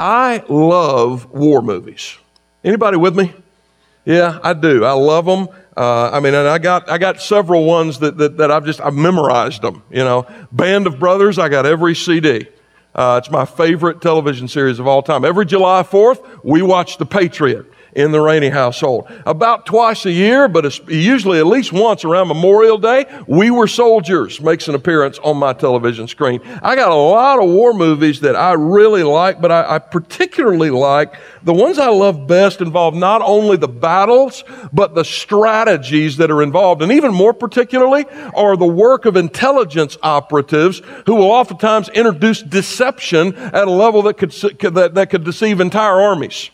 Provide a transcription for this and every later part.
I love war movies. Anybody with me? Yeah, I do. I love them. Uh, I mean, and I got I got several ones that, that, that I've just I've memorized them. You know, Band of Brothers. I got every CD. Uh, it's my favorite television series of all time. Every July 4th, we watch The Patriot in the Rainey household. About twice a year, but usually at least once around Memorial Day, We Were Soldiers makes an appearance on my television screen. I got a lot of war movies that I really like, but I, I particularly like the ones I love best involve not only the battles, but the strategies that are involved. And even more particularly are the work of intelligence operatives who will oftentimes introduce deception at a level that could, that, that could deceive entire armies.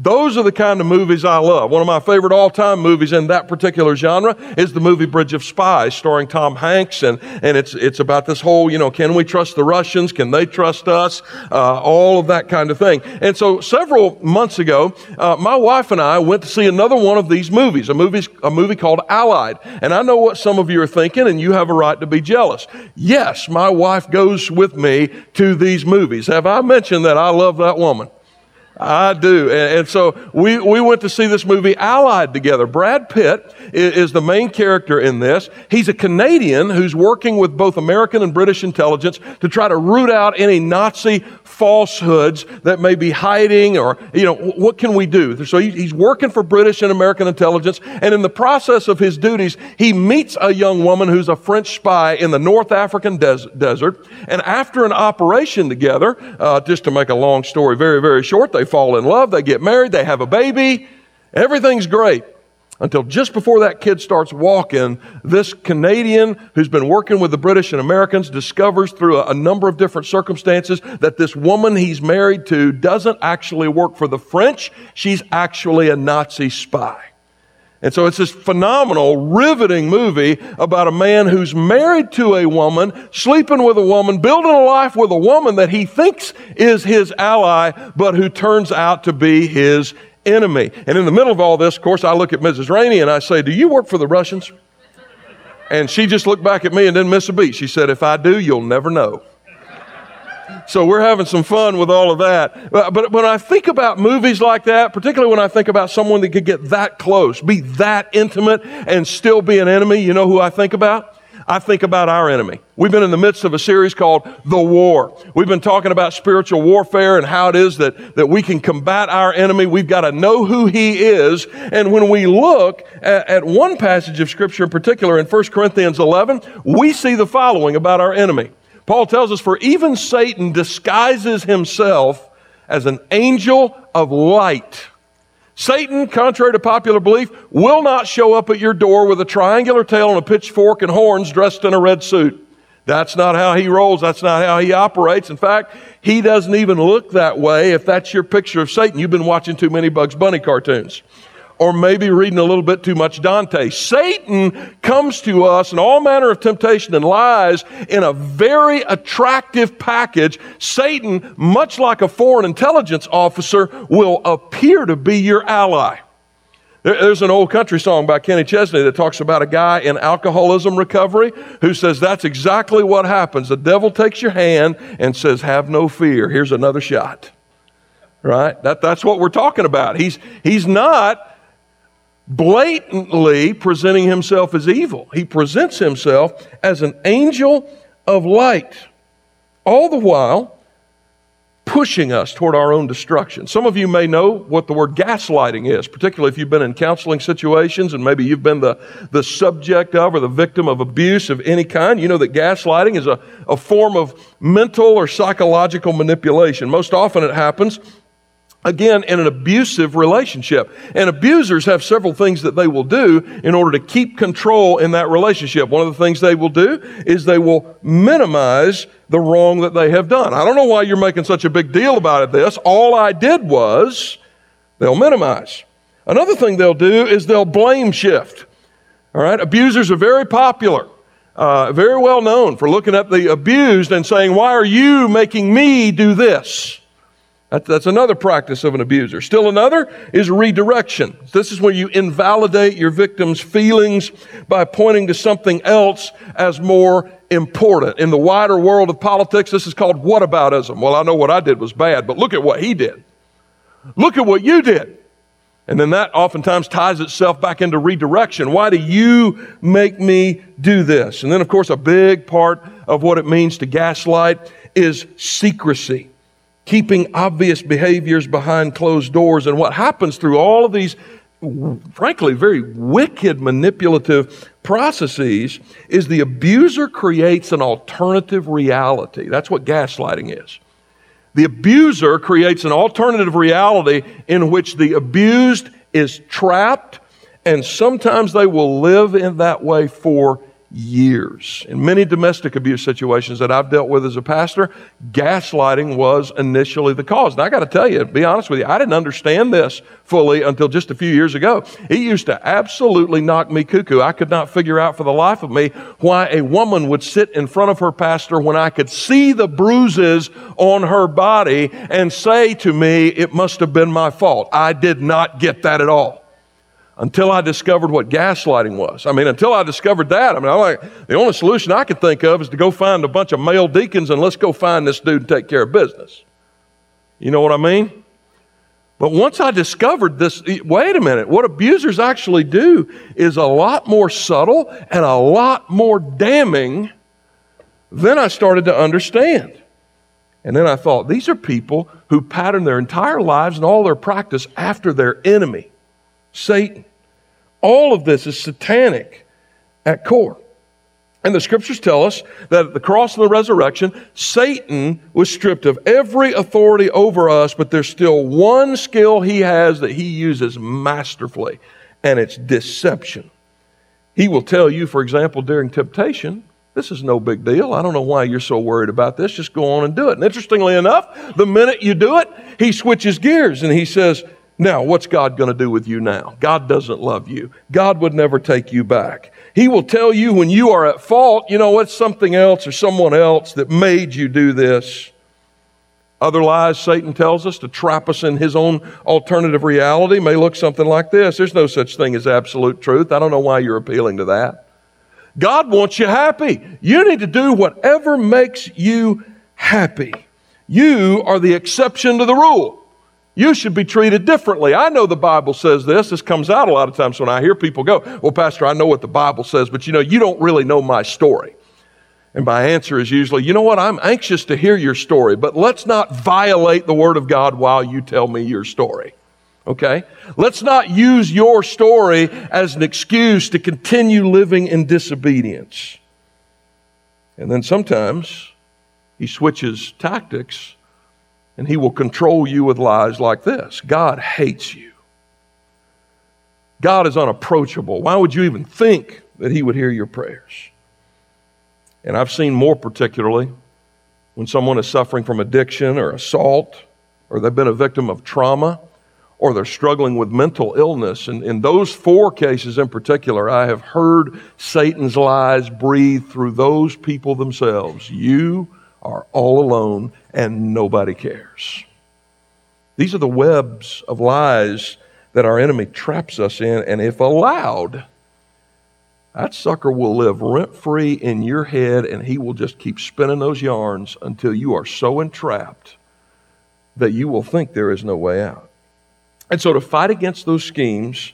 Those are the kind of movies I love. One of my favorite all time movies in that particular genre is the movie Bridge of Spies, starring Tom Hanks. And, and it's, it's about this whole, you know, can we trust the Russians? Can they trust us? Uh, all of that kind of thing. And so several months ago, uh, my wife and I went to see another one of these movies, a movie, a movie called Allied. And I know what some of you are thinking, and you have a right to be jealous. Yes, my wife goes with me to these movies. Have I mentioned that I love that woman? I do. And, and, so we, we went to see this movie Allied together. Brad Pitt is, is, the main character in this. He's a Canadian who's working with both American and British intelligence to try to root out any Nazi falsehoods that may be hiding or, you know, what can we do? So he's working for British and American intelligence. And in the process of his duties, he meets a young woman who's a French spy in the North African des- desert. And after an operation together, uh, just to make a long story very, very short, they fall in love, they get married, they have a baby. Everything's great until just before that kid starts walking, this Canadian who's been working with the British and Americans discovers through a, a, number of different circumstances that this woman he's married to doesn't actually work for the French. She's actually a Nazi spy. And so it's this phenomenal, riveting movie about a man who's married to a woman, sleeping with a woman, building a life with a woman that he thinks is his ally, but who turns out to be his enemy. And in the middle of all this, of course, I look at Mrs. Rainey and I say, Do you work for the Russians? And she just looked back at me and didn't miss a beat. She said, If I do, you'll never know. So we're having some fun with all of that. But, when I think about movies like that, particularly when I think about someone that could get that close, be that intimate, and still be an enemy, you know who I think about? I think about our enemy. We've been in the midst of a series called The War. We've been talking about spiritual warfare and how it is that, that we can combat our enemy. We've got to know who he is. And when we look at, at one passage of scripture in particular in 1 Corinthians 11, we see the following about our enemy. Paul tells us, for even Satan disguises himself as an angel of light. Satan, contrary to popular belief, will not show up at your door with a triangular tail and a pitchfork and horns dressed in a red suit. That's not how he rolls. That's not how he operates. In fact, he doesn't even look that way if that's your picture of Satan. You've been watching too many Bugs Bunny cartoons or maybe reading a little bit too much Dante. Satan comes to us in all manner of temptation and lies in a very attractive package. Satan, much like a foreign intelligence officer, will appear to be your ally. There's an old country song by Kenny Chesney that talks about a guy in alcoholism recovery who says that's exactly what happens. The devil takes your hand and says, Have no fear. Here's another shot. Right? That, that's what we're talking about. He's, he's not blatantly presenting himself as evil. He presents himself as an angel of light, all the while pushing us toward our own destruction. Some of you may know what the word gaslighting is, particularly if you've been in counseling situations and maybe you've been the, the subject of or the victim of abuse of any kind. You know that gaslighting is a, a form of mental or psychological manipulation. Most often it happens again in an abusive relationship. And abusers have several things that they will do in order to keep control in that relationship. One of the things they will do is they will minimize the wrong that they have done. I don't know why you're making such a big deal about it this. All I did was they'll minimize. Another thing they'll do is they'll blame shift. All right, abusers are very popular. Uh, very well known for looking at the abused and saying, Why are you making me do this? That's another practice of an abuser. Still another is redirection. This is when you invalidate your victim's feelings by pointing to something else as more important. In the wider world of politics, this is called whataboutism. Well, I know what I did was bad, but look at what he did. Look at what you did. And then that oftentimes ties itself back into redirection. Why do you make me do this? And then, of course, a big part of what it means to gaslight is secrecy keeping obvious behaviors behind closed doors. And what happens through all of these, frankly, very wicked manipulative processes is the abuser creates an alternative reality. That's what gaslighting is. The abuser creates an alternative reality in which the abused is trapped, and sometimes they will live in that way for years. In many domestic abuse situations that I've dealt with as a pastor, gaslighting was initially the cause. And I got to tell you, to be honest with you, I didn't understand this fully until just a few years ago. It used to absolutely knock me cuckoo. I could not figure out for the life of me why a woman would sit in front of her pastor when I could see the bruises on her body and say to me, it must have been my fault. I did not get that at all until I discovered what gaslighting was. I mean, until I discovered that, I mean, I like, the only solution I could think of is to go find a bunch of male deacons and let's go find this dude and take care of business. You know what I mean? But once I discovered this, wait a minute, what abusers actually do is a lot more subtle and a lot more damning, then I started to understand. And then I thought, these are people who pattern their entire lives and all their practice after their enemy, Satan. All of this is satanic at core. And the scriptures tell us that at the cross and the resurrection, Satan was stripped of every authority over us, but there's still one skill he has that he uses masterfully, and it's deception. He will tell you, for example, during temptation, this is no big deal. I don't know why you're so worried about this. Just go on and do it. And interestingly enough, the minute you do it, he switches gears and he says, now, what's God going to do with you now? God doesn't love you. God would never take you back. He will tell you when you are at fault, you know, it's something else or someone else that made you do this. Other lies Satan tells us to trap us in his own alternative reality may look something like this. There's no such thing as absolute truth. I don't know why you're appealing to that. God wants you happy. You need to do whatever makes you happy. You are the exception to the rule you should be treated differently. I know the Bible says this. This comes out a lot of times when I hear people go, Well, Pastor, I know what the Bible says, but you know, you don't really know my story. And my answer is usually, You know what? I'm anxious to hear your story, but let's not violate the Word of God while you tell me your story. Okay? Let's not use your story as an excuse to continue living in disobedience. And then sometimes he switches tactics and he will control you with lies like this God hates you. God is unapproachable. Why would you even think that he would hear your prayers? And I've seen more particularly when someone is suffering from addiction or assault, or they've been a victim of trauma, or they're struggling with mental illness. And in those four cases in particular, I have heard Satan's lies breathe through those people themselves. You are all alone and nobody cares. These are the webs of lies that our enemy traps us in, and if allowed, that sucker will live rent free in your head and he will just keep spinning those yarns until you are so entrapped that you will think there is no way out. And so, to fight against those schemes,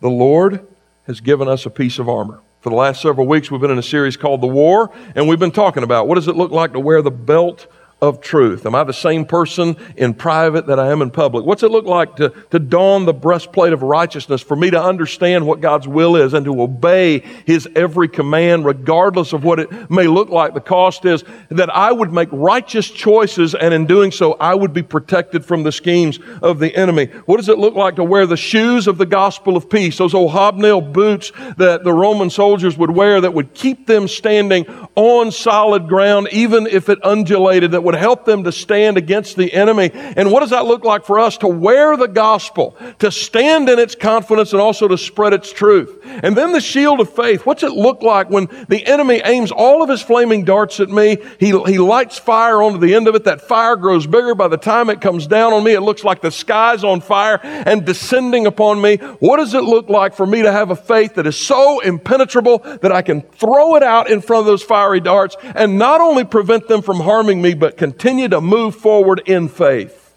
the Lord has given us a piece of armor. For the last several weeks, we've been in a series called The War, and we've been talking about what does it look like to wear the belt of truth? Am I the same person in private that I am in public? What's it look like to, to don the breastplate of righteousness for me to understand what God's will is and to obey His every command, regardless of what it may look like? The cost is that I would make righteous choices, and in doing so, I would be protected from the schemes of the enemy. What does it look like to wear the shoes of the gospel of peace, those old hobnail boots that the Roman soldiers would wear that would keep them standing on solid ground, even if it undulated, that would help them to stand against the enemy. And what does that look like for us? To wear the gospel, to stand in its confidence and also to spread its truth. And then the shield of faith. What's it look like when the enemy aims all of his flaming darts at me? He, he lights fire onto the end of it. That fire grows bigger. By the time it comes down on me, it looks like the sky's on fire and descending upon me. What does it look like for me to have a faith that is so impenetrable that I can throw it out in front of those fiery darts and not only prevent them from harming me, but continue to move forward in faith?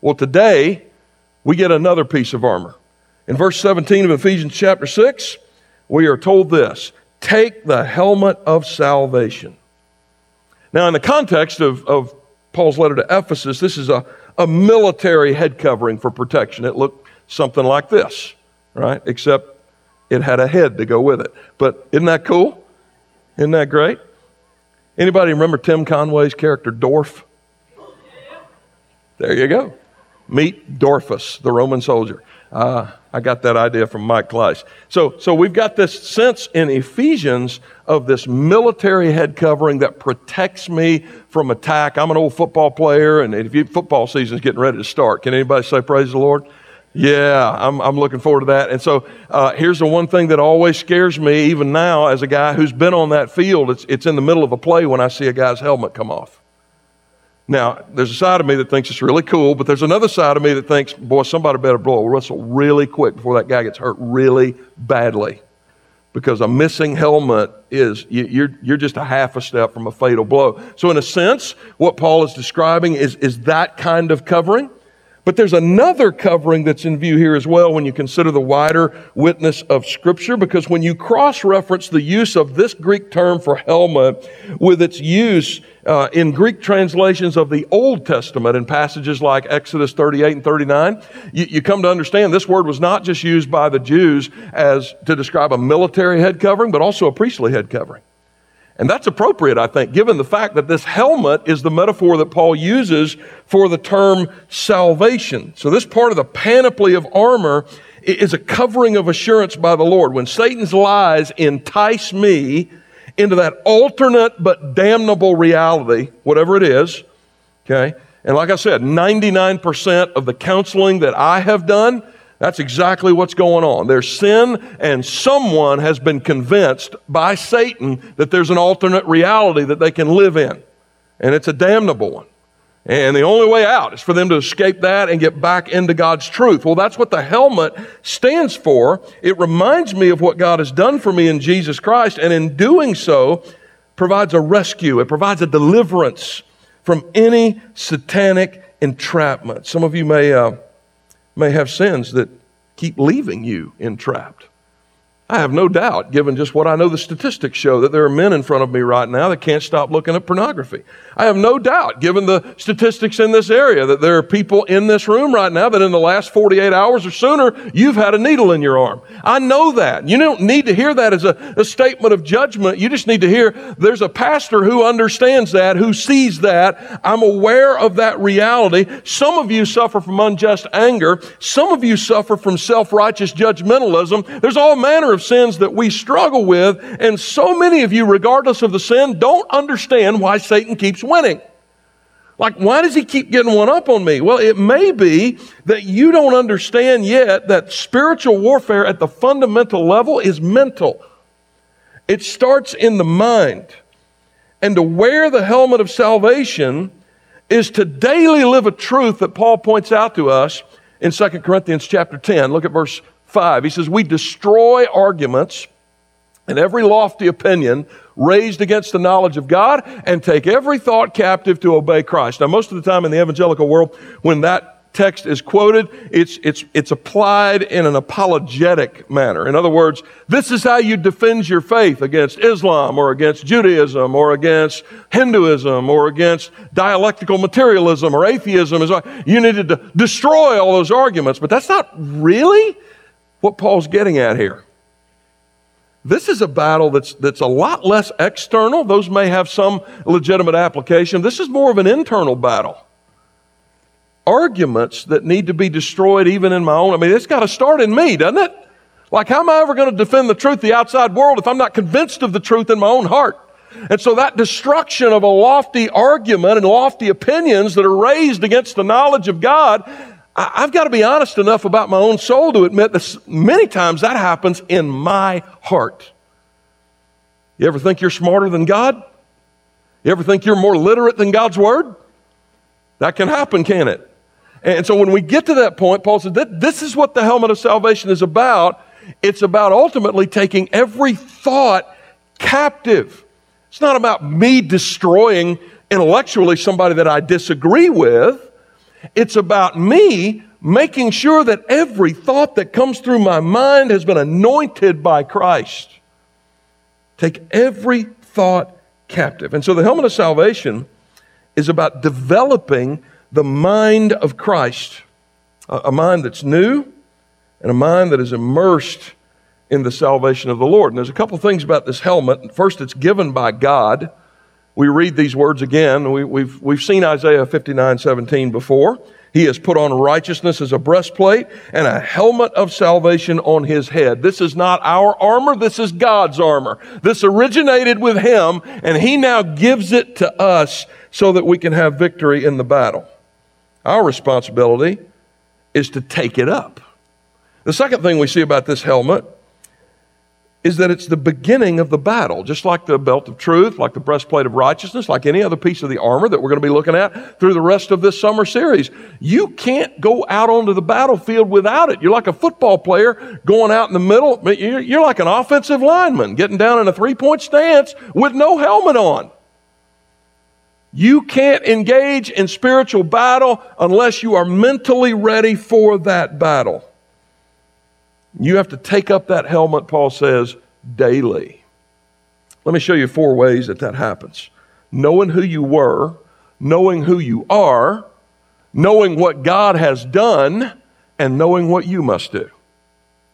Well, today we get another piece of armor. In verse 17 of Ephesians chapter 6, we are told this take the helmet of salvation. Now, in the context of, of Paul's letter to Ephesus, this is a, a military head covering for protection. It looked something like this, right? Except it had a head to go with it. But isn't that cool? Isn't that great? Anybody remember Tim Conway's character Dorf? There you go. Meet Dorfus, the Roman soldier. Uh, I got that idea from Mike Kleiss. So, so we've got this sense in Ephesians of this military head covering that protects me from attack. I'm an old football player, and if you, football season's getting ready to start, can anybody say praise the Lord? Yeah, I'm, I'm looking forward to that. And so uh, here's the one thing that always scares me, even now, as a guy who's been on that field. It's, it's in the middle of a play when I see a guy's helmet come off. Now, there's a side of me that thinks it's really cool, but there's another side of me that thinks, boy, somebody better blow a whistle really quick before that guy gets hurt really badly. Because a missing helmet is, you're, you're just a half a step from a fatal blow. So, in a sense, what Paul is describing is, is that kind of covering. But there's another covering that's in view here as well when you consider the wider witness of Scripture, because when you cross reference the use of this Greek term for helmet with its use uh, in Greek translations of the Old Testament in passages like Exodus 38 and 39, you, you come to understand this word was not just used by the Jews as to describe a military head covering, but also a priestly head covering. And that's appropriate, I think, given the fact that this helmet is the metaphor that Paul uses for the term salvation. So, this part of the panoply of armor is a covering of assurance by the Lord. When Satan's lies entice me into that alternate but damnable reality, whatever it is, okay? And like I said, 99% of the counseling that I have done that's exactly what's going on. There's sin, and someone has been convinced by Satan that there's an alternate reality that they can live in. And it's a damnable one. And the only way out is for them to escape that and get back into God's truth. Well, that's what the helmet stands for. It reminds me of what God has done for me in Jesus Christ, and in doing so, provides a rescue. It provides a deliverance from any satanic entrapment. Some of you may. Uh, may have sins that keep leaving you entrapped. I have no doubt, given just what I know the statistics show, that there are men in front of me right now that can't stop looking at pornography. I have no doubt, given the statistics in this area, that there are people in this room right now that in the last 48 hours or sooner, you've had a needle in your arm. I know that. You don't need to hear that as a, a statement of judgment. You just need to hear there's a pastor who understands that, who sees that. I'm aware of that reality. Some of you suffer from unjust anger. Some of you suffer from self-righteous judgmentalism. There's all manner of sins that we struggle with, and so many of you, regardless of the sin, don't understand why Satan keeps winning. Like, why does he keep getting one up on me? Well, it may be that you don't understand yet that spiritual warfare at the fundamental level is mental. It starts in the mind. And to wear the helmet of salvation is to daily live a truth that Paul points out to us in 2 Corinthians chapter 10. Look at verse 5. He says, We destroy arguments and every lofty opinion raised against the knowledge of God and take every thought captive to obey Christ. Now, most of the time in the evangelical world, when that text is quoted, it's, it's, it's applied in an apologetic manner. In other words, this is how you defend your faith against Islam or against Judaism or against Hinduism or against dialectical materialism or atheism. You needed to destroy all those arguments, but that's not really what Paul's getting at here. This is a battle that's, that's a lot less external. Those may have some legitimate application. This is more of an internal battle. Arguments that need to be destroyed even in my own. I mean, it's got to start in me, doesn't it? Like, how am I ever going to defend the truth, the outside world, if I'm not convinced of the truth in my own heart? And so that destruction of a lofty argument and lofty opinions that are raised against the knowledge of God, I've got to be honest enough about my own soul to admit that many times that happens in my heart. You ever think you're smarter than God? You ever think you're more literate than God's Word? That can happen, can it? And so when we get to that point, Paul said, This is what the helmet of salvation is about. It's about ultimately taking every thought captive. It's not about me destroying intellectually somebody that I disagree with. It's about me making sure that every thought that comes through my mind has been anointed by Christ. Take every thought captive. And so the helmet of salvation is about developing the mind of Christ, a, mind that's new and a mind that is immersed in the salvation of the Lord. And there's a couple things about this helmet. First, it's given by God we read these words again. We, have we've, we've seen Isaiah 59 17 before. He has put on righteousness as a breastplate and a helmet of salvation on his head. This is not our armor. This is God's armor. This originated with him and he now gives it to us so that we can have victory in the battle. Our responsibility is to take it up. The second thing we see about this helmet is that it's the beginning of the battle, just like the belt of truth, like the breastplate of righteousness, like any other piece of the armor that we're going to be looking at through the rest of this summer series. You can't go out onto the battlefield without it. You're like a football player going out in the middle. You're like an offensive lineman getting down in a three point stance with no helmet on. You can't engage in spiritual battle unless you are mentally ready for that battle. You have to take up that helmet, Paul says, daily. Let me show you four ways that that happens knowing who you were, knowing who you are, knowing what God has done, and knowing what you must do.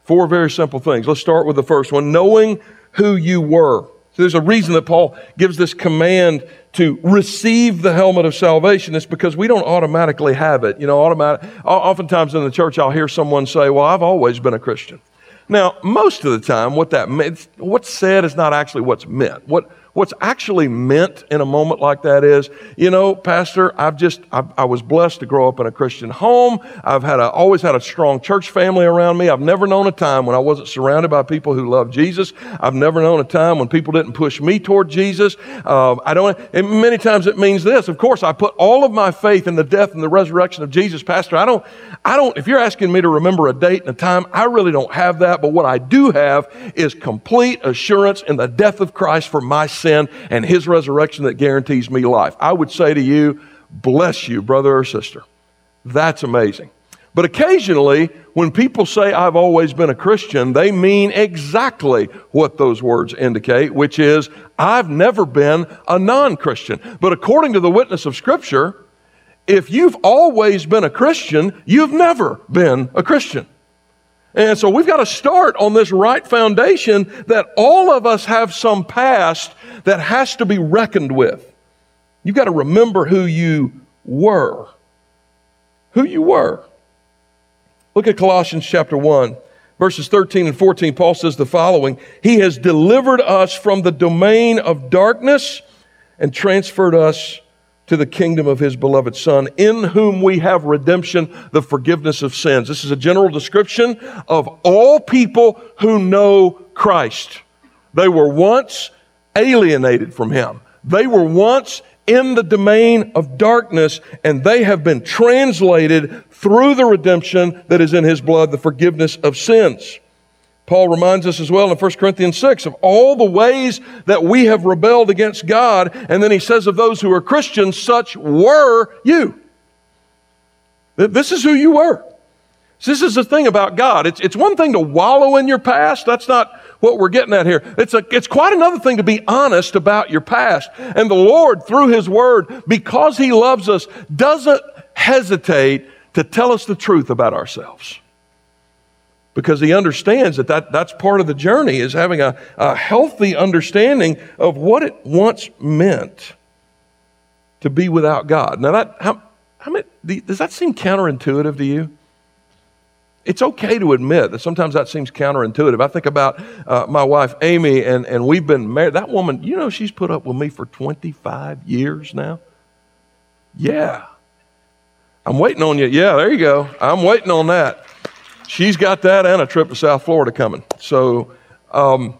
Four very simple things. Let's start with the first one knowing who you were. There's a reason that Paul gives this command to receive the helmet of salvation. It's because we don't automatically have it. You know, automatic. Oftentimes in the church, I'll hear someone say, "Well, I've always been a Christian." Now, most of the time, what that means, what's said is not actually what's meant. What what's actually meant in a moment like that is, you know, Pastor, I've just, I, I was blessed to grow up in a Christian home. I've had a, always had a strong church family around me. I've never known a time when I wasn't surrounded by people who love Jesus. I've never known a time when people didn't push me toward Jesus. Uh, I don't, and many times it means this. Of course, I put all of my faith in the death and the resurrection of Jesus. Pastor, I don't, I don't, if you're asking me to remember a date and a time, I really don't have that. But what I do have is complete assurance in the death of Christ for my sin and his resurrection that guarantees me life. I would say to you, bless you, brother or sister. That's amazing. But occasionally, when people say, I've always been a Christian, they mean exactly what those words indicate, which is, I've never been a non Christian. But according to the witness of Scripture, if you've always been a Christian, you've never been a Christian. And so we've got to start on this right foundation that all of us have some past that has to be reckoned with. You've got to remember who you were. Who you were. Look at Colossians chapter 1, verses 13 and 14. Paul says the following He has delivered us from the domain of darkness and transferred us to the kingdom of his beloved Son, in whom we have redemption, the forgiveness of sins. This is a general description of all people who know Christ. They were once alienated from him. They were once in the domain of darkness, and they have been translated through the redemption that is in his blood, the forgiveness of sins. Paul reminds us as well in 1 Corinthians 6 of all the ways that we have rebelled against God. And then he says of those who are Christians, such were you. This is who you were. This is the thing about God. It's, it's one thing to wallow in your past. That's not what we're getting at here. It's, a, it's quite another thing to be honest about your past. And the Lord, through His Word, because He loves us, doesn't hesitate to tell us the truth about ourselves. Because He understands that, that that's part of the journey, is having a, a healthy understanding of what it once meant to be without God. Now, that, how, how many, does that seem counterintuitive to you? it's okay to admit that sometimes that seems counterintuitive. I think about uh, my wife, Amy, and, and we've been married. That woman, you know, she's put up with me for 25 years now. Yeah. I'm waiting on you. Yeah, there you go. I'm waiting on that. She's got that and a trip to South Florida coming. So, um,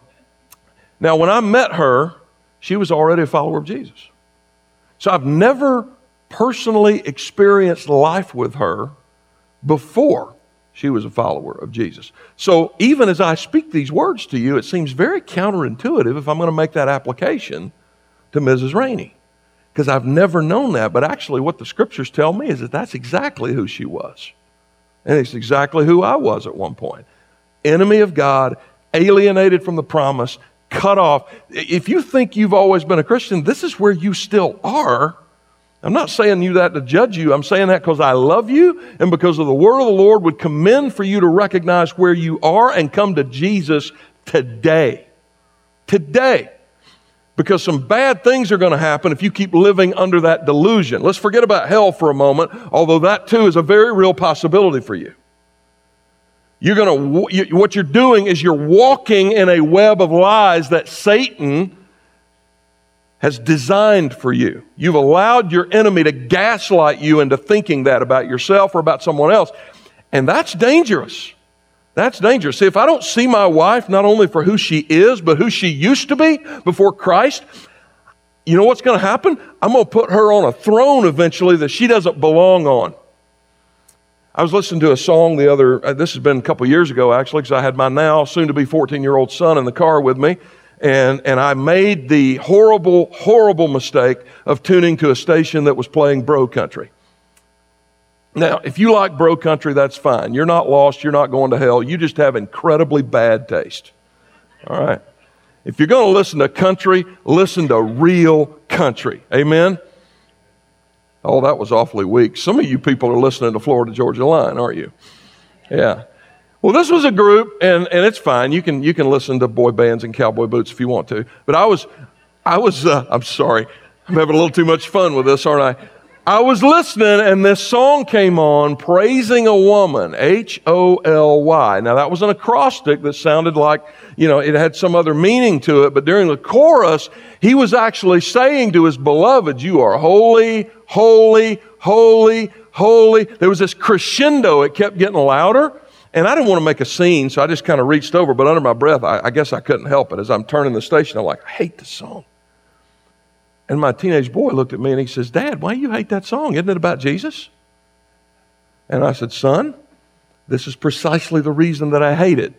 now when I met her, she was already a follower of Jesus. So I've never personally experienced life with her before she was a follower of Jesus. So even as I speak these words to you, it seems very counterintuitive if I'm going to make that application to Mrs. Rainey. Because I've never known that. But actually, what the scriptures tell me is that that's exactly who she was. And it's exactly who I was at one point enemy of God, alienated from the promise, cut off. If you think you've always been a Christian, this is where you still are I'm not saying you that to judge you. I'm saying that because I love you and because of the word of the Lord would commend for you to recognize where you are and come to Jesus today. Today. Because some bad things are going to happen if you keep living under that delusion. Let's forget about hell for a moment, although that too is a very real possibility for you. You're going to, what you're doing is you're walking in a web of lies that Satan has designed for you. You've allowed your enemy to gaslight you into thinking that about yourself or about someone else. And that's dangerous. That's dangerous. See, if I don't see my wife not only for who she is, but who she used to be before Christ, you know what's going to happen? I'm going to put her on a throne eventually that she doesn't belong on. I was listening to a song the other, uh, this has been a couple years ago actually, because I had my now soon to be 14 year old son in the car with me and, and I made the horrible, horrible mistake of tuning to a station that was playing bro country. Now, if you like bro country, that's fine. You're not lost. You're not going to hell. You just have incredibly bad taste. All right. If you're going to listen to country, listen to real country. Amen? Oh, that was awfully weak. Some of you people are listening to Florida Georgia Line, aren't you? Yeah. Well, this was a group, and, and it's fine. You can, you can listen to boy bands and cowboy boots if you want to. But I was, I was, uh, I'm sorry. I'm having a little too much fun with this, aren't I? I was listening, and this song came on, Praising a Woman, H O L Y. Now, that was an acrostic that sounded like, you know, it had some other meaning to it, but during the chorus, he was actually saying to his beloved, You are holy, holy, holy, holy. There was this crescendo, it kept getting louder. And I didn't want to make a scene, so I just kind of reached over, but under my breath, I, I, guess I couldn't help it. As I'm turning the station, I'm like, I hate this song. And my teenage boy looked at me and he says, Dad, why do you hate that song? Isn't it about Jesus? And I said, Son, this is precisely the reason that I hate it.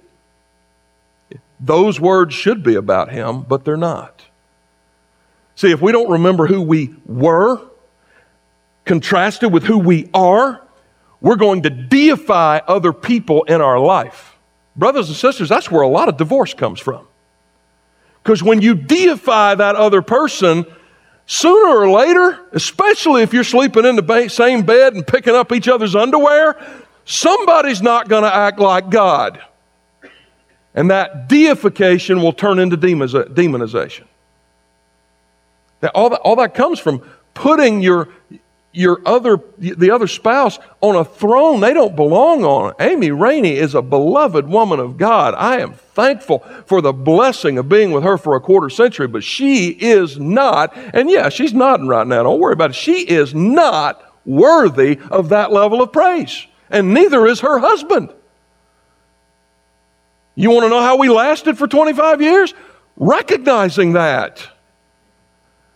Those words should be about him, but they're not. See, if we don't remember who we were, contrasted with who we are, we're going to deify other people in our life. Brothers and sisters, that's where a lot of divorce comes from. Because when you deify that other person, sooner or later, especially if you're sleeping in the same bed and picking up each other's underwear, somebody's not going to act like God. And that deification will turn into demonization. All that, all that comes from putting your, your other the other spouse on a throne they don't belong on. Amy Rainey is a beloved woman of God. I am thankful for the blessing of being with her for a quarter century, but she is not, and yeah, she's nodding right now. Don't worry about it. She is not worthy of that level of praise. And neither is her husband. You want to know how we lasted for 25 years? Recognizing that.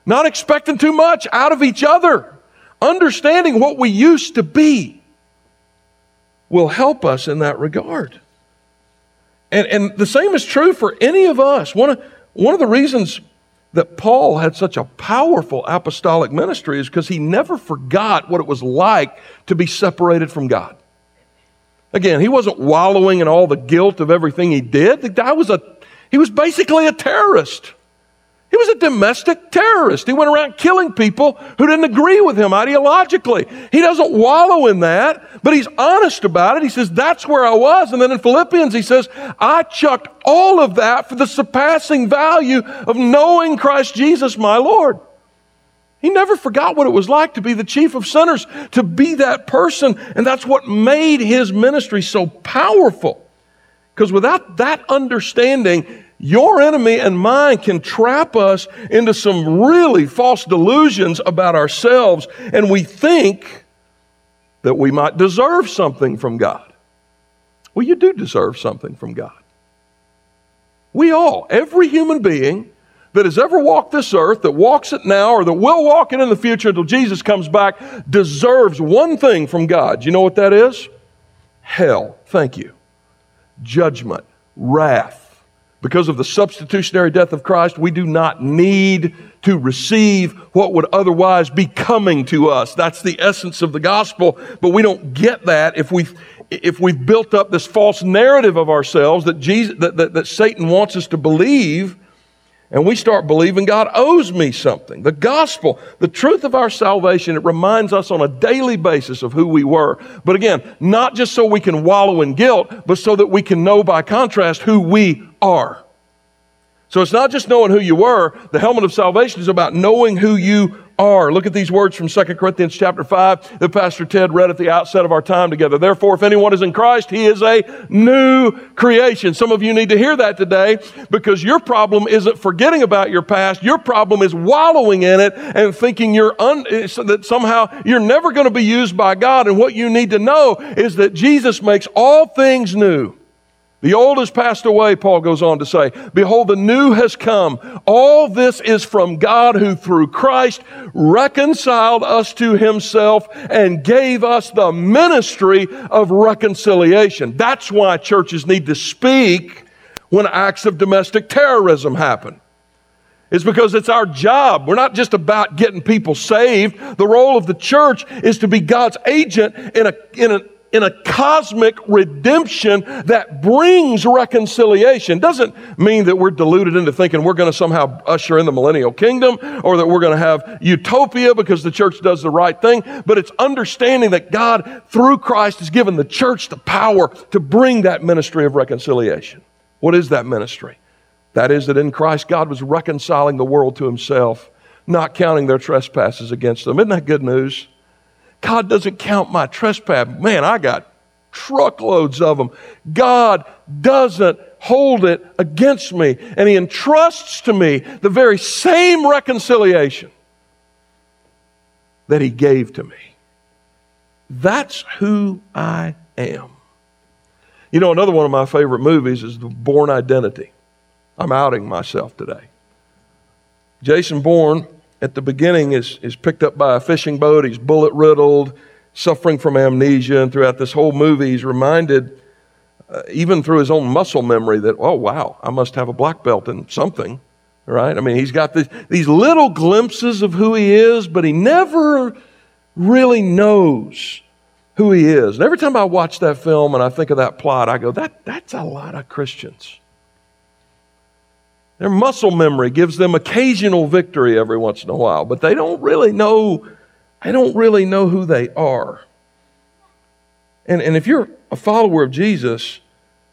Not expecting too much out of each other understanding what we used to be will help us in that regard. And, and the same is true for any of us. One of, one of the reasons that Paul had such a powerful apostolic ministry is because he never forgot what it was like to be separated from God. Again, he wasn't wallowing in all the guilt of everything he did. The guy was a, he was basically a terrorist. He was a domestic terrorist. He went around killing people who didn't agree with him ideologically. He doesn't wallow in that, but he's honest about it. He says, That's where I was. And then in Philippians, he says, I chucked all of that for the surpassing value of knowing Christ Jesus, my Lord. He never forgot what it was like to be the chief of sinners, to be that person. And that's what made his ministry so powerful. Because without that understanding, your enemy and mine can trap us into some really false delusions about ourselves, and we think that we might deserve something from God. Well, you do deserve something from God. We all, every human being that has ever walked this earth, that walks it now, or that will walk it in the future until Jesus comes back, deserves one thing from God. You know what that is? Hell. Thank you. Judgment, wrath because of the substitutionary death of Christ, we do not need to receive what would otherwise be coming to us. That's the essence of the gospel, but we don't get that if we've, if we've built up this false narrative of ourselves that, Jesus, that, that, that Satan wants us to believe, and we start believing God owes me something. The gospel, the truth of our salvation, it reminds us on a daily basis of who we were. But again, not just so we can wallow in guilt, but so that we can know by contrast who we are. So it's not just knowing who you were. The helmet of salvation is about knowing who you are. Look at these words from 2 Corinthians chapter 5 that Pastor Ted read at the outset of our time together. Therefore, if anyone is in Christ, he is a new creation. Some of you need to hear that today because your problem isn't forgetting about your past. Your problem is wallowing in it and thinking you're un, that somehow you're never going to be used by God. And what you need to know is that Jesus makes all things new. The old has passed away, Paul goes on to say. Behold, the new has come. All this is from God who through Christ reconciled us to himself and gave us the ministry of reconciliation. That's why churches need to speak when acts of domestic terrorism happen. It's because it's our job. We're not just about getting people saved. The role of the church is to be God's agent in a, in a in a cosmic redemption that brings reconciliation. Doesn't mean that we're deluded into thinking we're going to somehow usher in the millennial kingdom or that we're going to have utopia because the church does the right thing, but it's understanding that God, through Christ, has given the church the power to bring that ministry of reconciliation. What is that ministry? That is that in Christ, God was reconciling the world to himself, not counting their trespasses against them. Isn't that good news? God doesn't count my trespass. Man, I got truckloads of them. God doesn't hold it against me, and He entrusts to me the very same reconciliation that He gave to me. That's who I am. You know, another one of my favorite movies is The Bourne Identity. I'm outing myself today. Jason Bourne at the beginning is, is picked up by a fishing boat. He's bullet riddled, suffering from amnesia. And throughout this whole movie, he's reminded, uh, even through his own muscle memory, that, oh, wow, I must have a black belt in something. Right? I mean, he's got this, these little glimpses of who he is, but he never really knows who he is. And every time I watch that film and I think of that plot, I go, that, that's a lot of Christians. Their muscle memory gives them occasional victory every once in a while, but they don't really know, they don't really know who they are. And, and if you're a follower of Jesus,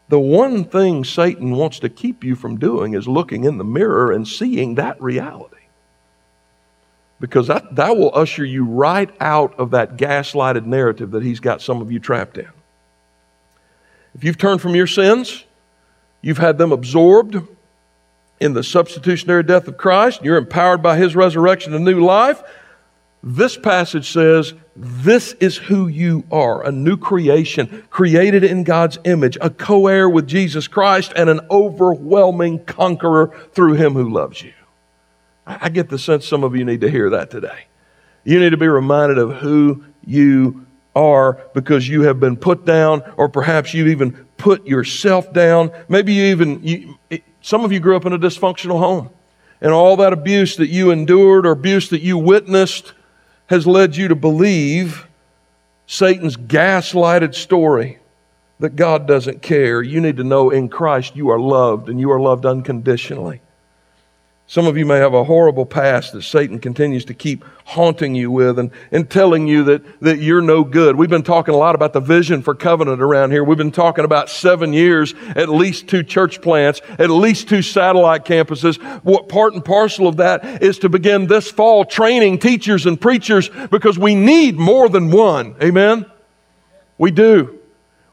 the one thing Satan wants to keep you from doing is looking in the mirror and seeing that reality. Because that, that will usher you right out of that gaslighted narrative that he's got some of you trapped in. If you've turned from your sins, you've had them absorbed, in the substitutionary death of Christ, you're empowered by his resurrection to new life. This passage says, This is who you are a new creation, created in God's image, a co heir with Jesus Christ, and an overwhelming conqueror through him who loves you. I get the sense some of you need to hear that today. You need to be reminded of who you are because you have been put down, or perhaps you've even put yourself down. Maybe you even, you, some of you grew up in a dysfunctional home. and all that abuse that you endured or abuse that you witnessed has led you to believe Satan's gaslighted story that God doesn't care. You need to know in Christ you are loved and you are loved unconditionally. Some of you may have a horrible past that Satan continues to keep haunting you with and, and telling you that, that you're no good. We've been talking a lot about the vision for covenant around here. We've been talking about seven years, at least two church plants, at least two satellite campuses. What part and parcel of that is to begin this fall training teachers and preachers because we need more than one. Amen? We do.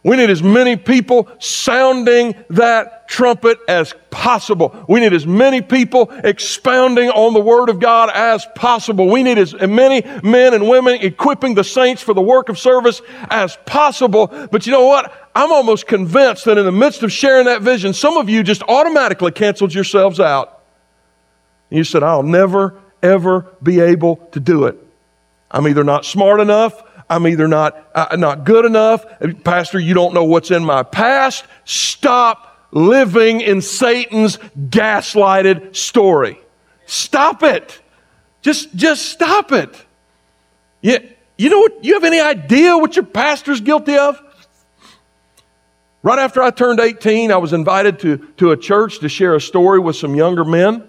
We need as many people sounding that trumpet as possible. We need as many people expounding on the Word of God as possible. We need as many men and women equipping the saints for the work of service as possible. But you know what? I'm almost convinced that in the midst of sharing that vision, some of you just automatically canceled yourselves out. You said, I'll never, ever be able to do it. I'm either not smart enough I'm either not, uh, not good enough. Pastor, you don't know what's in my past. Stop living in Satan's gaslighted story. Stop it. Just, just stop it. You, you know what? You have any idea what your pastor's guilty of? Right after I turned 18, I was invited to, to a church to share a story with some younger men.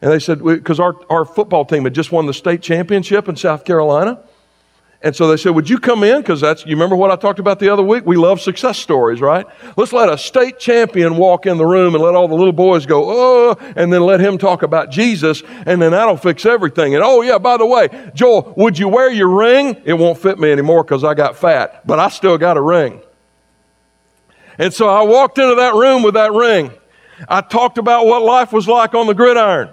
And they said, because our, our football team had just won the state championship in South Carolina. And so they said, Would you come in? Because that's, you remember what I talked about the other week? We love success stories, right? Let's let a state champion walk in the room and let all the little boys go, Oh, and then let him talk about Jesus, and then that'll fix everything. And oh, yeah, by the way, Joel, would you wear your ring? It won't fit me anymore because I got fat, but I still got a ring. And so I walked into that room with that ring. I talked about what life was like on the gridiron.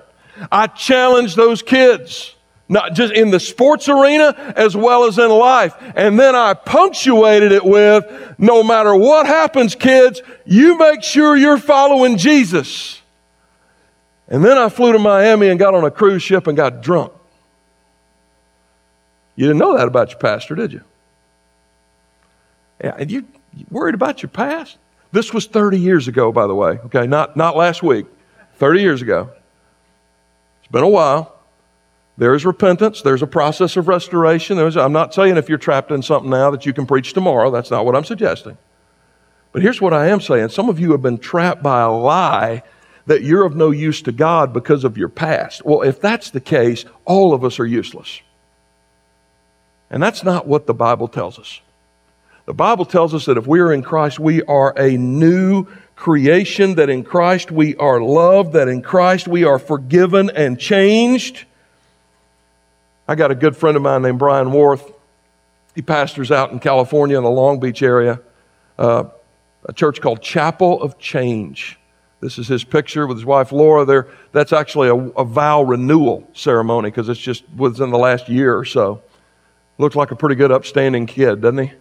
I challenged those kids not just in the sports arena as well as in life. And then I punctuated it with, no matter what happens, kids, you make sure you're following Jesus. And then I flew to Miami and got on a cruise ship and got drunk. You didn't know that about your pastor, did you? Yeah, and you worried about your past? This was 30 years ago, by the way, okay? Not, not last week, 30 years ago. It's been a while. There is repentance. There's a process of restoration. There's, I'm not saying if you're trapped in something now that you can preach tomorrow. That's not what I'm suggesting. But here's what I am saying. Some of you have been trapped by a lie that you're of no use to God because of your past. Well, if that's the case, all of us are useless. And that's not what the Bible tells us. The Bible tells us that if we are in Christ, we are a new creation, that in Christ we are loved, that in Christ we are forgiven and changed. I got a good friend of mine named Brian Warth. He pastors out in California in the Long Beach area, uh, a church called Chapel of Change. This is his picture with his wife Laura. There, that's actually a, a vow renewal ceremony because it's just within the last year or so. Looks like a pretty good upstanding kid, doesn't he?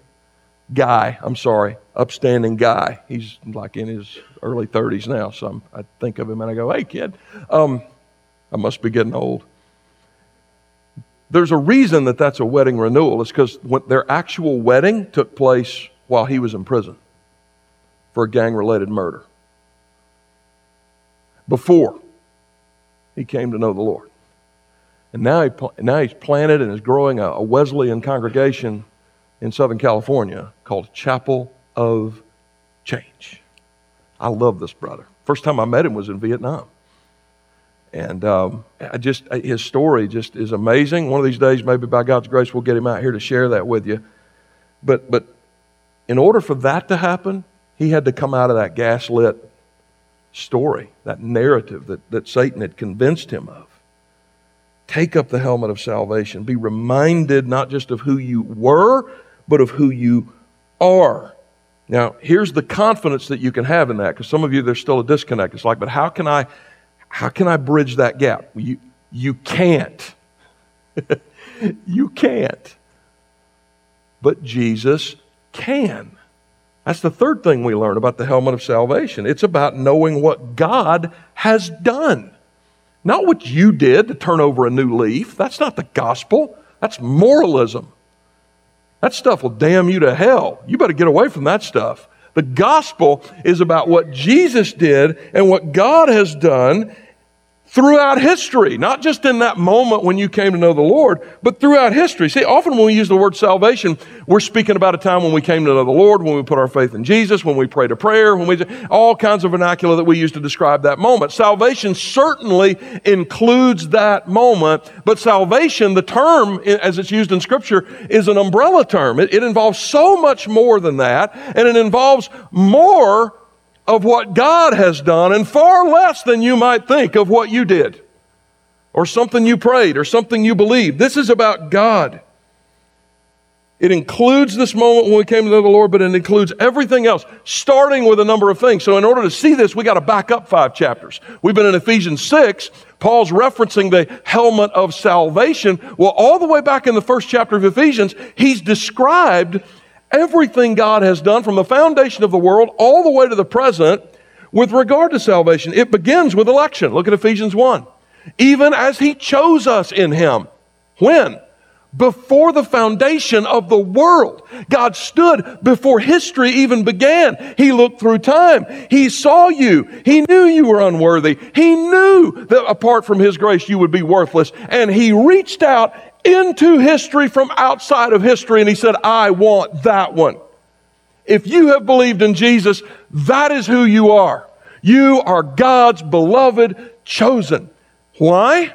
Guy, I'm sorry, upstanding guy. He's like in his early 30s now, so I'm, i think of him and I go, "Hey, kid, um, I must be getting old." There's a reason that that's a wedding renewal. It's because their actual wedding took place while he was in prison for a gang related murder. Before he came to know the Lord. And now, he, now he's planted and is growing a, a Wesleyan congregation in Southern California called Chapel of Change. I love this brother. First time I met him was in Vietnam. And um, I just his story just is amazing. One of these days, maybe by God's grace, we'll get him out here to share that with you. But but in order for that to happen, he had to come out of that gaslit story, that narrative that, that Satan had convinced him of. Take up the helmet of salvation. Be reminded not just of who you were, but of who you are. Now, here's the confidence that you can have in that, because some of you, there's still a disconnect. It's like, but how can I how can I bridge that gap? You, you can't. you can't. But Jesus can. That's the third thing we learn about the helmet of salvation. It's about knowing what God has done. Not what you did to turn over a new leaf. That's not the gospel. That's moralism. That stuff will damn you to hell. You better get away from that stuff. The gospel is about what Jesus did and what God has done throughout history, not just in that moment when you came to know the Lord, but throughout history. See, often when we use the word salvation, we're speaking about a time when we came to know the Lord, when we put our faith in Jesus, when we prayed a prayer, when we all kinds of vernacular that we use to describe that moment. Salvation certainly includes that moment, but salvation, the term as it's used in Scripture, is an umbrella term. It, it involves so much more than that, and it involves more of what God has done and far less than you might think of what you did or something you prayed or something you believed. This is about God. It includes this moment when we came to know the Lord, but it includes everything else, starting with a number of things. So, in order to see this, we got to back up five chapters. We've been in Ephesians 6. Paul's referencing the helmet of salvation. Well, all the way back in the first chapter of Ephesians, he's described everything God has done from the foundation of the world all the way to the present with regard to salvation. It begins with election. Look at Ephesians 1. Even as He chose us in Him. When? Before the foundation of the world. God stood before history even began. He looked through time. He saw you. He knew you were unworthy. He knew that apart from His grace you would be worthless. And He reached out into history from outside of history and he said, I want that one. If you have believed in Jesus, that is who you are. You are God's beloved chosen. Why?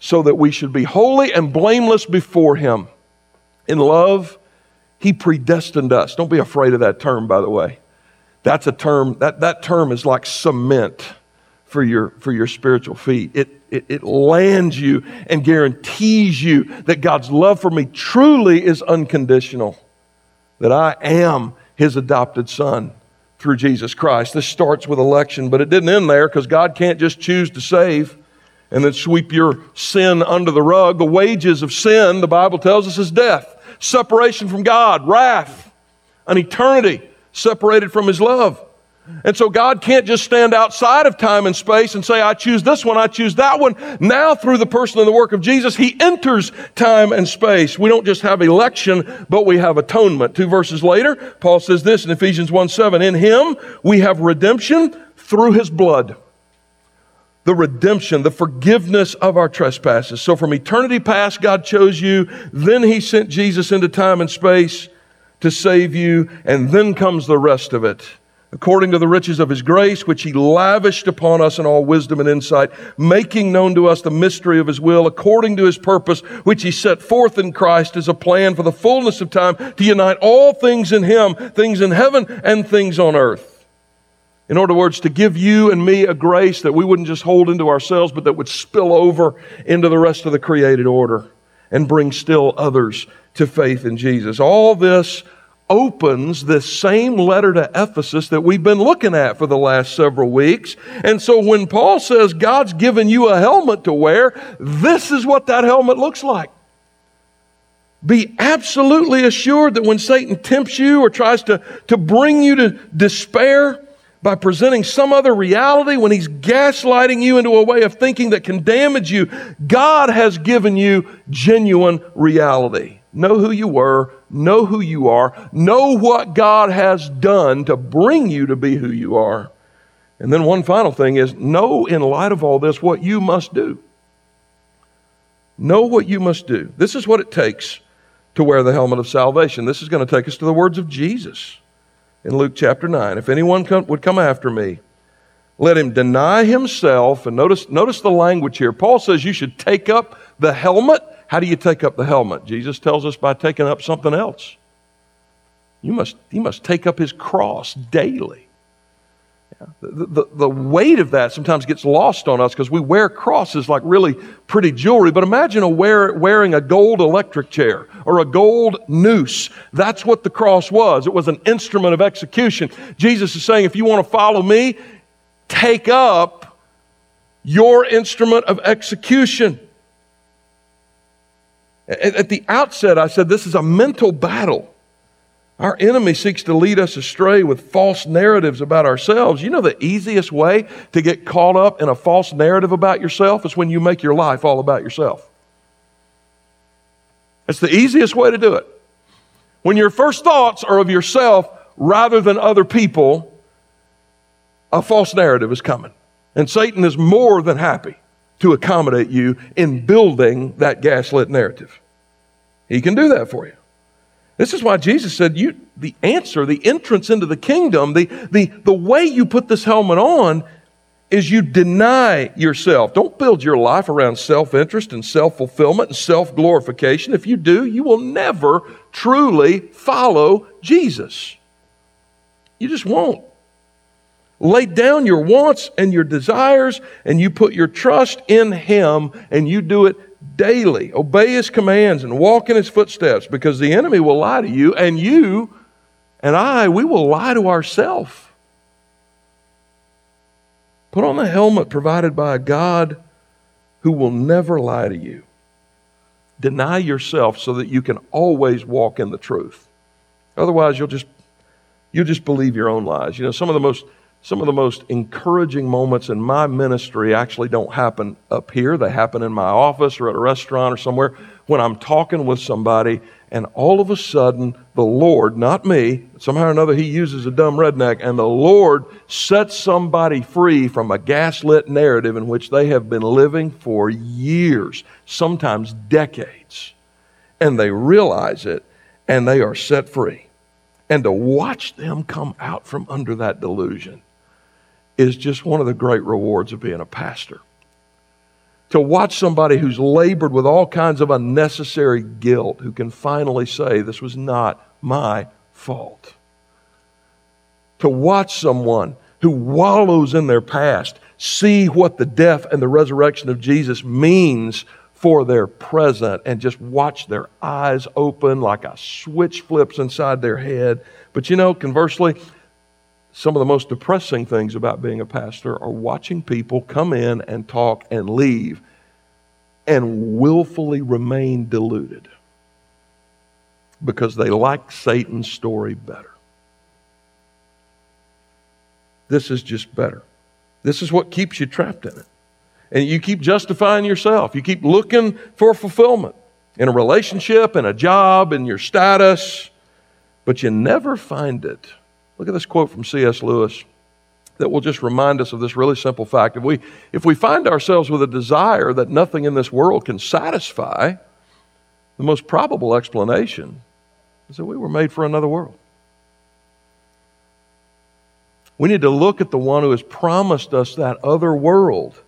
So that we should be holy and blameless before Him. In love, He predestined us. Don't be afraid of that term, by the way. That's a term, that, that term is like cement for your, for your spiritual feet. It, it, it lands you and guarantees you that God's love for me truly is unconditional, that I am His adopted Son through Jesus Christ. This starts with election, but it didn't end there because God can't just choose to save and then sweep your sin under the rug. The wages of sin, the Bible tells us, is death, separation from God, wrath, an eternity separated from His love. And so God can't just stand outside of time and space and say, I choose this one, I choose that one. Now, through the person and the work of Jesus, He enters time and space. We don't just have election, but we have atonement. Two verses later, Paul says this in Ephesians 1 7 In Him we have redemption through His blood. The redemption, the forgiveness of our trespasses. So from eternity past, God chose you. Then He sent Jesus into time and space to save you. And then comes the rest of it according to the riches of his grace, which he lavished upon us in all wisdom and insight, making known to us the mystery of his will, according to his purpose, which he set forth in Christ as a plan for the fullness of time to unite all things in him, things in heaven and things on earth. In other words, to give you and me a grace that we wouldn't just hold into ourselves, but that would spill over into the rest of the created order and bring still others to faith in Jesus. All this opens this same letter to Ephesus that we've been looking at for the last several weeks. And so when Paul says God's given you a helmet to wear, this is what that helmet looks like. Be absolutely assured that when Satan tempts you or tries to, to bring you to despair by presenting some other reality, when he's gaslighting you into a way of thinking that can damage you, God has given you genuine reality. Know who you were, know who you are, know what God has done to bring you to be who you are. And then one final thing is know in light of all this what you must do. Know what you must do. This is what it takes to wear the helmet of salvation. This is going to take us to the words of Jesus in Luke chapter 9. If anyone come, would come after me, let him deny himself. And notice, notice the language here. Paul says you should take up the helmet how do you take up the helmet? Jesus tells us by taking up something else. You must, you must take up his cross daily. Yeah. The, the, the weight of that sometimes gets lost on us because we wear crosses like really pretty jewelry. But imagine a wear, wearing a gold electric chair or a gold noose. That's what the cross was. It was an instrument of execution. Jesus is saying, if you want to follow me, take up your instrument of execution. At the outset, I said this is a mental battle. Our enemy seeks to lead us astray with false narratives about ourselves. You know, the easiest way to get caught up in a false narrative about yourself is when you make your life all about yourself. It's the easiest way to do it. When your first thoughts are of yourself rather than other people, a false narrative is coming. And Satan is more than happy to accommodate you in building that gaslit narrative. He can do that for you. This is why Jesus said, you, the answer, the entrance into the kingdom, the, the, the way you put this helmet on is you deny yourself. Don't build your life around self interest and self fulfillment and self glorification. If you do, you will never truly follow Jesus. You just won't. Lay down your wants and your desires, and you put your trust in Him, and you do it daily. Obey His commands and walk in His footsteps because the enemy will lie to you, and you and I, we will lie to ourselves. Put on the helmet provided by a God who will never lie to you. Deny yourself so that you can always walk in the truth. Otherwise, you'll just you'll just believe your own lies. You know, some of the most some of the most encouraging moments in my ministry actually don't happen up here. They happen in my office or at a restaurant or somewhere when I'm talking with somebody and all of a sudden the Lord, not me, somehow or another he uses a dumb redneck, and the Lord sets somebody free from a gaslit narrative in which they have been living for years, sometimes decades. And they realize it and they are set free. And to watch them come out from under that delusion is just one of the great rewards of being a pastor. To watch somebody who's labored with all kinds of unnecessary guilt, who can finally say, This was not my fault. To watch someone who wallows in their past see what the death and the resurrection of Jesus means for their present and just watch their eyes open like a switch flips inside their head. But you know, conversely, some of the most depressing things about being a pastor are watching people come in and talk and leave and willfully remain deluded because they like Satan's story better. This is just better. This is what keeps you trapped in it. And you keep justifying yourself. You keep looking for fulfillment in a relationship, in a job, in your status, but you never find it Look at this quote from C.S. Lewis that will just remind us of this really simple fact. If we, if we find ourselves with a desire that nothing in this world can satisfy, the most probable explanation is that we were made for another world. We need to look at the one who has promised us that other world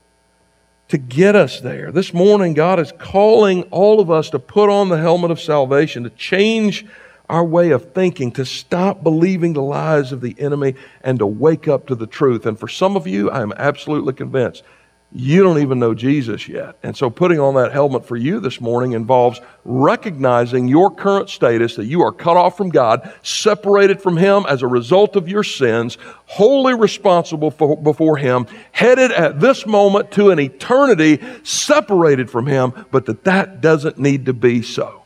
to get us there. This morning, God is calling all of us to put on the helmet of salvation, to change our way of thinking, to stop believing the lies of the enemy and to wake up to the truth. And for some of you, I am absolutely convinced you don't even know Jesus yet. And so putting on that helmet for you this morning involves recognizing your current status that you are cut off from God, separated from Him as a result of your sins, wholly responsible for, before Him, headed at this moment to an eternity separated from Him, but that that doesn't need to be so.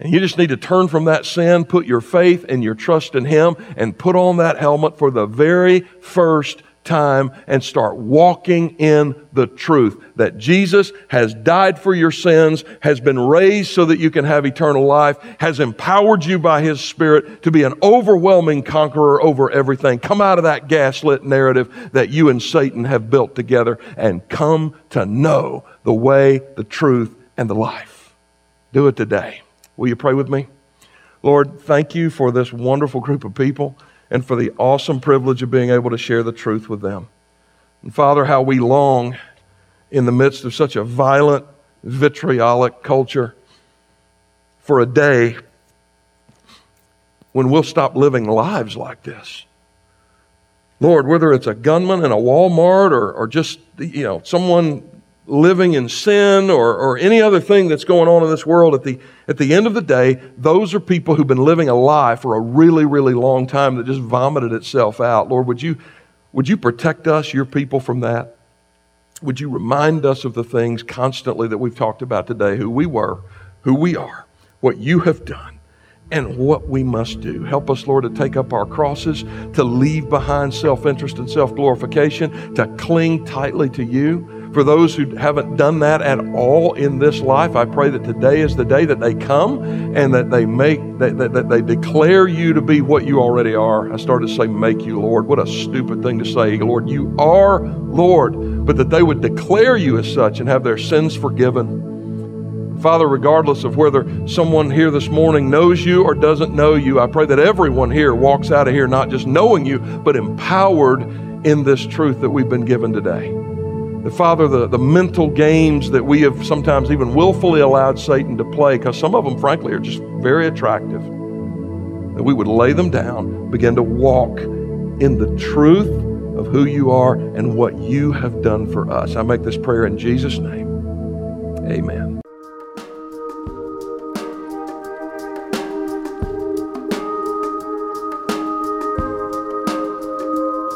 And you just need to turn from that sin, put your faith and your trust in Him, and put on that helmet for the very first time and start walking in the truth that Jesus has died for your sins, has been raised so that you can have eternal life, has empowered you by His Spirit to be an overwhelming conqueror over everything. Come out of that gaslit narrative that you and Satan have built together and come to know the way, the truth, and the life. Do it today. Will you pray with me? Lord, thank you for this wonderful group of people and for the awesome privilege of being able to share the truth with them. And Father, how we long in the midst of such a violent, vitriolic culture for a day when we'll stop living lives like this. Lord, whether it's a gunman in a Walmart or, or just, you know, someone living in sin or, or any other thing that's going on in this world, at the, at the end of the day, those are people who've been living a lie for a really, really long time that just vomited itself out. Lord, would you, would you protect us, your people, from that? Would you remind us of the things constantly that we've talked about today, who we were, who we are, what you have done, and what we must do. Help us, Lord, to take up our crosses, to leave behind self interest and self glorification, to cling tightly to you for those who haven't done that at all in this life, I pray that today is the day that they come and that they make that, that, that they declare you to be what you already are. I started to say make you Lord. What a stupid thing to say, Lord. You are Lord. but that they would declare you as such and have their sins forgiven. Father, regardless of whether someone here this morning knows you or doesn't know you, I pray that everyone here walks out of here not just knowing you, but empowered in this truth that we've been given today. The Father, the, the mental games that we have sometimes even willfully allowed Satan to play, because some of them, frankly, are just very attractive, that we would lay them down, begin to walk in the truth of who you are and what you have done for us. I make this prayer in Jesus' name. Amen.